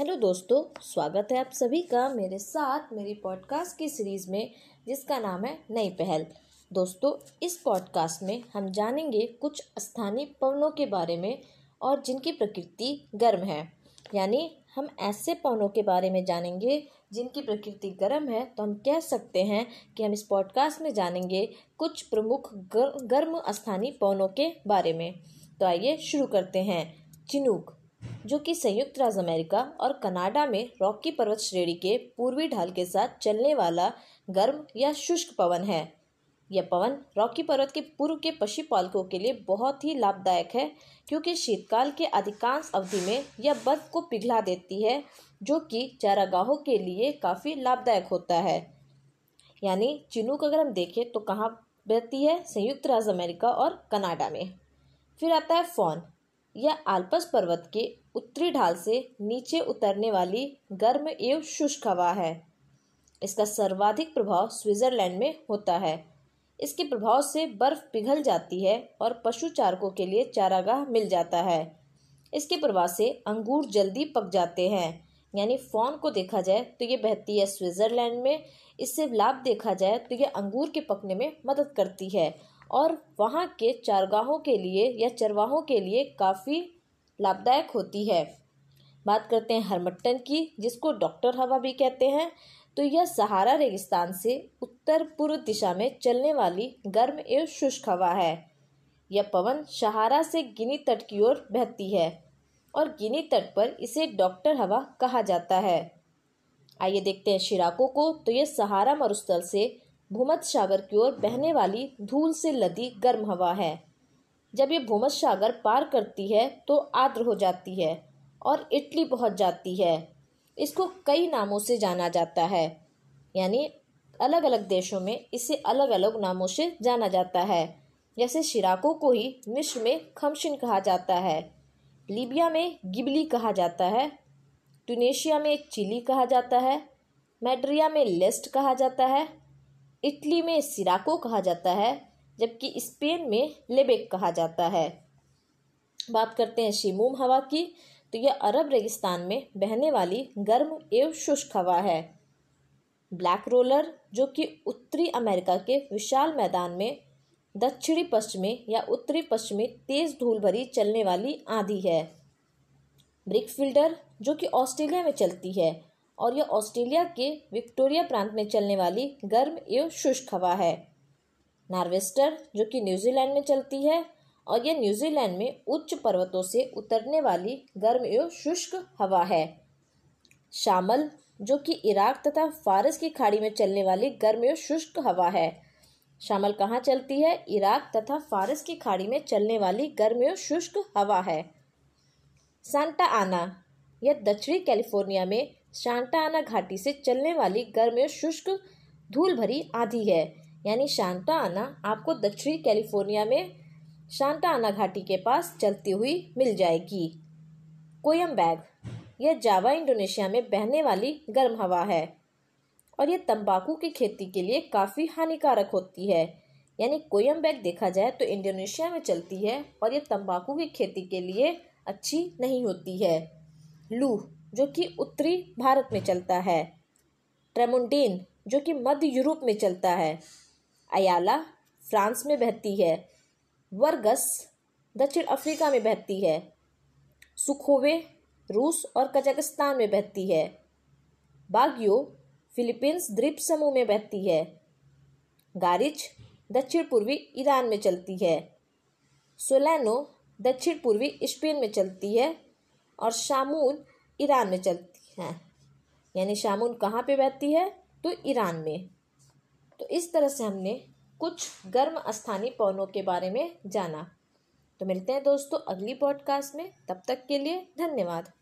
Hello दोस्तों, स्वागत है आप सभी का मेरे साथ मेरी पॉडकास्ट की सीरीज़ में, जिसका नाम है नई पहल। दोस्तों, इस पॉडकास्ट में हम जानेंगे कुछ स्थानीय पवनों के बारे में और जिनकी प्रकृति गर्म है। यानी हम ऐसे पवनों के बारे में जानेंगे, जिनकी प्रकृति गर्म है तो हम कह सकते हैं कि हम इस पॉडकास्ट में जानेंगे कुछ प्रमुख गर्म स्थानीय पवनों के बारे में। तो आइए शुरू करते हैं। चिनूक। जो कि संयुक्त राज्य अमेरिका और कनाडा में रॉकी पर्वत श्रेणी के पूर्वी ढाल के साथ चलने वाला गर्म या शुष्क पवन है। यह पवन रॉकी पर्वत के पूर्व के पशुपालकों के लिए बहुत ही लाभदायक है, क्योंकि शीतकाल के अधिकांश अवधि में यह बर्फ़ को पिघला देती है, जो कि चारागाहों के लिए काफ़ी लाभदायक होता है। यानी चिनूक अगर हम देखें तो कहाँ बहती है? संयुक्त राज्य अमेरिका और कनाडा में। फिर आता है फॉन। यह आल्पस पर्वत के उत्तरी ढाल से नीचे उतरने वाली गर्म एवं शुष्क हवा है। इसका सर्वाधिक प्रभाव स्विट्जरलैंड में होता है। इसके प्रभाव से बर्फ़ पिघल जाती है और पशु चारकों के लिए चारागाह मिल जाता है। इसके प्रभाव से अंगूर जल्दी पक जाते हैं। यानी फॉन को देखा जाए तो ये बहती है स्विट्जरलैंड में। इससे लाभ देखा जाए तो ये अंगूर के पकने में मदद करती है। और वहाँ के चारगाहों के लिए या चरवाहों के लिए काफ़ी लाभदायक होती है। बात करते हैं हरमट्टन की, जिसको डॉक्टर हवा भी कहते हैं। तो यह सहारा रेगिस्तान से उत्तर पूर्व दिशा में चलने वाली गर्म एवं शुष्क हवा है। यह पवन सहारा से गिनी तट की ओर बहती है और गिनी तट पर इसे डॉक्टर हवा कहा जाता है। आइए देखते हैं शिराकों को। तो यह सहारा मरुस्थल से भूमध्य सागर की ओर बहने वाली धूल से लदी गर्म हवा है। जब ये भूमध्य सागर पार करती है तो आर्द्र हो जाती है और इटली पहुँच जाती है। इसको कई नामों से जाना जाता है। यानी अलग अलग देशों में इसे अलग अलग नामों से जाना जाता है। जैसे शिराकों को ही मिस्र में खमशिन कहा जाता है। लीबिया में गिबली कहा जाता है। टूनेशिया में चिली कहा जाता है। मैड्रिया में लेस्ट कहा जाता है। इटली में सिराको कहा जाता है, जबकि स्पेन में लेबेक कहा जाता है। बात करते हैं शिमूम हवा की तो यह अरब रेगिस्तान में बहने वाली गर्म एवं शुष्क हवा है। ब्लैक रोलर, जो कि उत्तरी अमेरिका के विशाल मैदान में, दक्षिणी पश्चिमी या उत्तरी पश्चिमी तेज धूल भरी चलने वाली आंधी है। ब्रिक फ़िल्टर जो कि ऑस्ट्रेलिया में चलती है और यह ऑस्ट्रेलिया के विक्टोरिया प्रांत में चलने वाली गर्म एवं शुष्क हवा है। नार्वेस्टर, जो कि न्यूजीलैंड में चलती है, और यह न्यूजीलैंड में उच्च पर्वतों से उतरने वाली गर्म एवं शुष्क हवा है। शामल, जो कि इराक तथा फारस की खाड़ी में चलने वाली गर्म एवं शुष्क हवा है। शामल कहाँ चलती है? इराक तथा फारस की खाड़ी में चलने वाली गर्म एवं शुष्क हवा है। सांता आना, यह दक्षिणी कैलिफ़ोर्निया में शांता आना घाटी से चलने वाली गर्म शुष्क धूल भरी आंधी है। यानी शांता आना आपको दक्षिणी कैलिफ़ोर्निया में शांता आना घाटी के पास चलती हुई मिल जाएगी। कोयम बैग। यह जावा इंडोनेशिया में बहने वाली गर्म हवा है और यह तंबाकू की खेती के लिए काफ़ी हानिकारक होती है। यानी कोयम बैग देखा जाए तो इंडोनेशिया में चलती है और यह तंबाकू की खेती के लिए अच्छी नहीं होती है। लू। जो कि उत्तरी भारत में चलता है। ट्रेमुंडीन, जो कि मध्य यूरोप में चलता है। अयाला, फ्रांस में बहती है। वर्गस, दक्षिण अफ्रीका में बहती है। सुखोवे, रूस और कजाकिस्तान में बहती है। बागियो, फिलीपींस द्वीप समूह में बहती है। गारिच दक्षिण पूर्वी ईरान में चलती है। सोलैनो दक्षिण पूर्वी स्पेन में चलती है। और शामून ईरान में चलती हैं। यानी शामुन कहाँ पे बहती है? तो ईरान में। तो इस तरह से हमने कुछ गर्म स्थानीय पौनों के बारे में जाना। तो मिलते हैं दोस्तों अगली पॉडकास्ट में। तब तक के लिए धन्यवाद।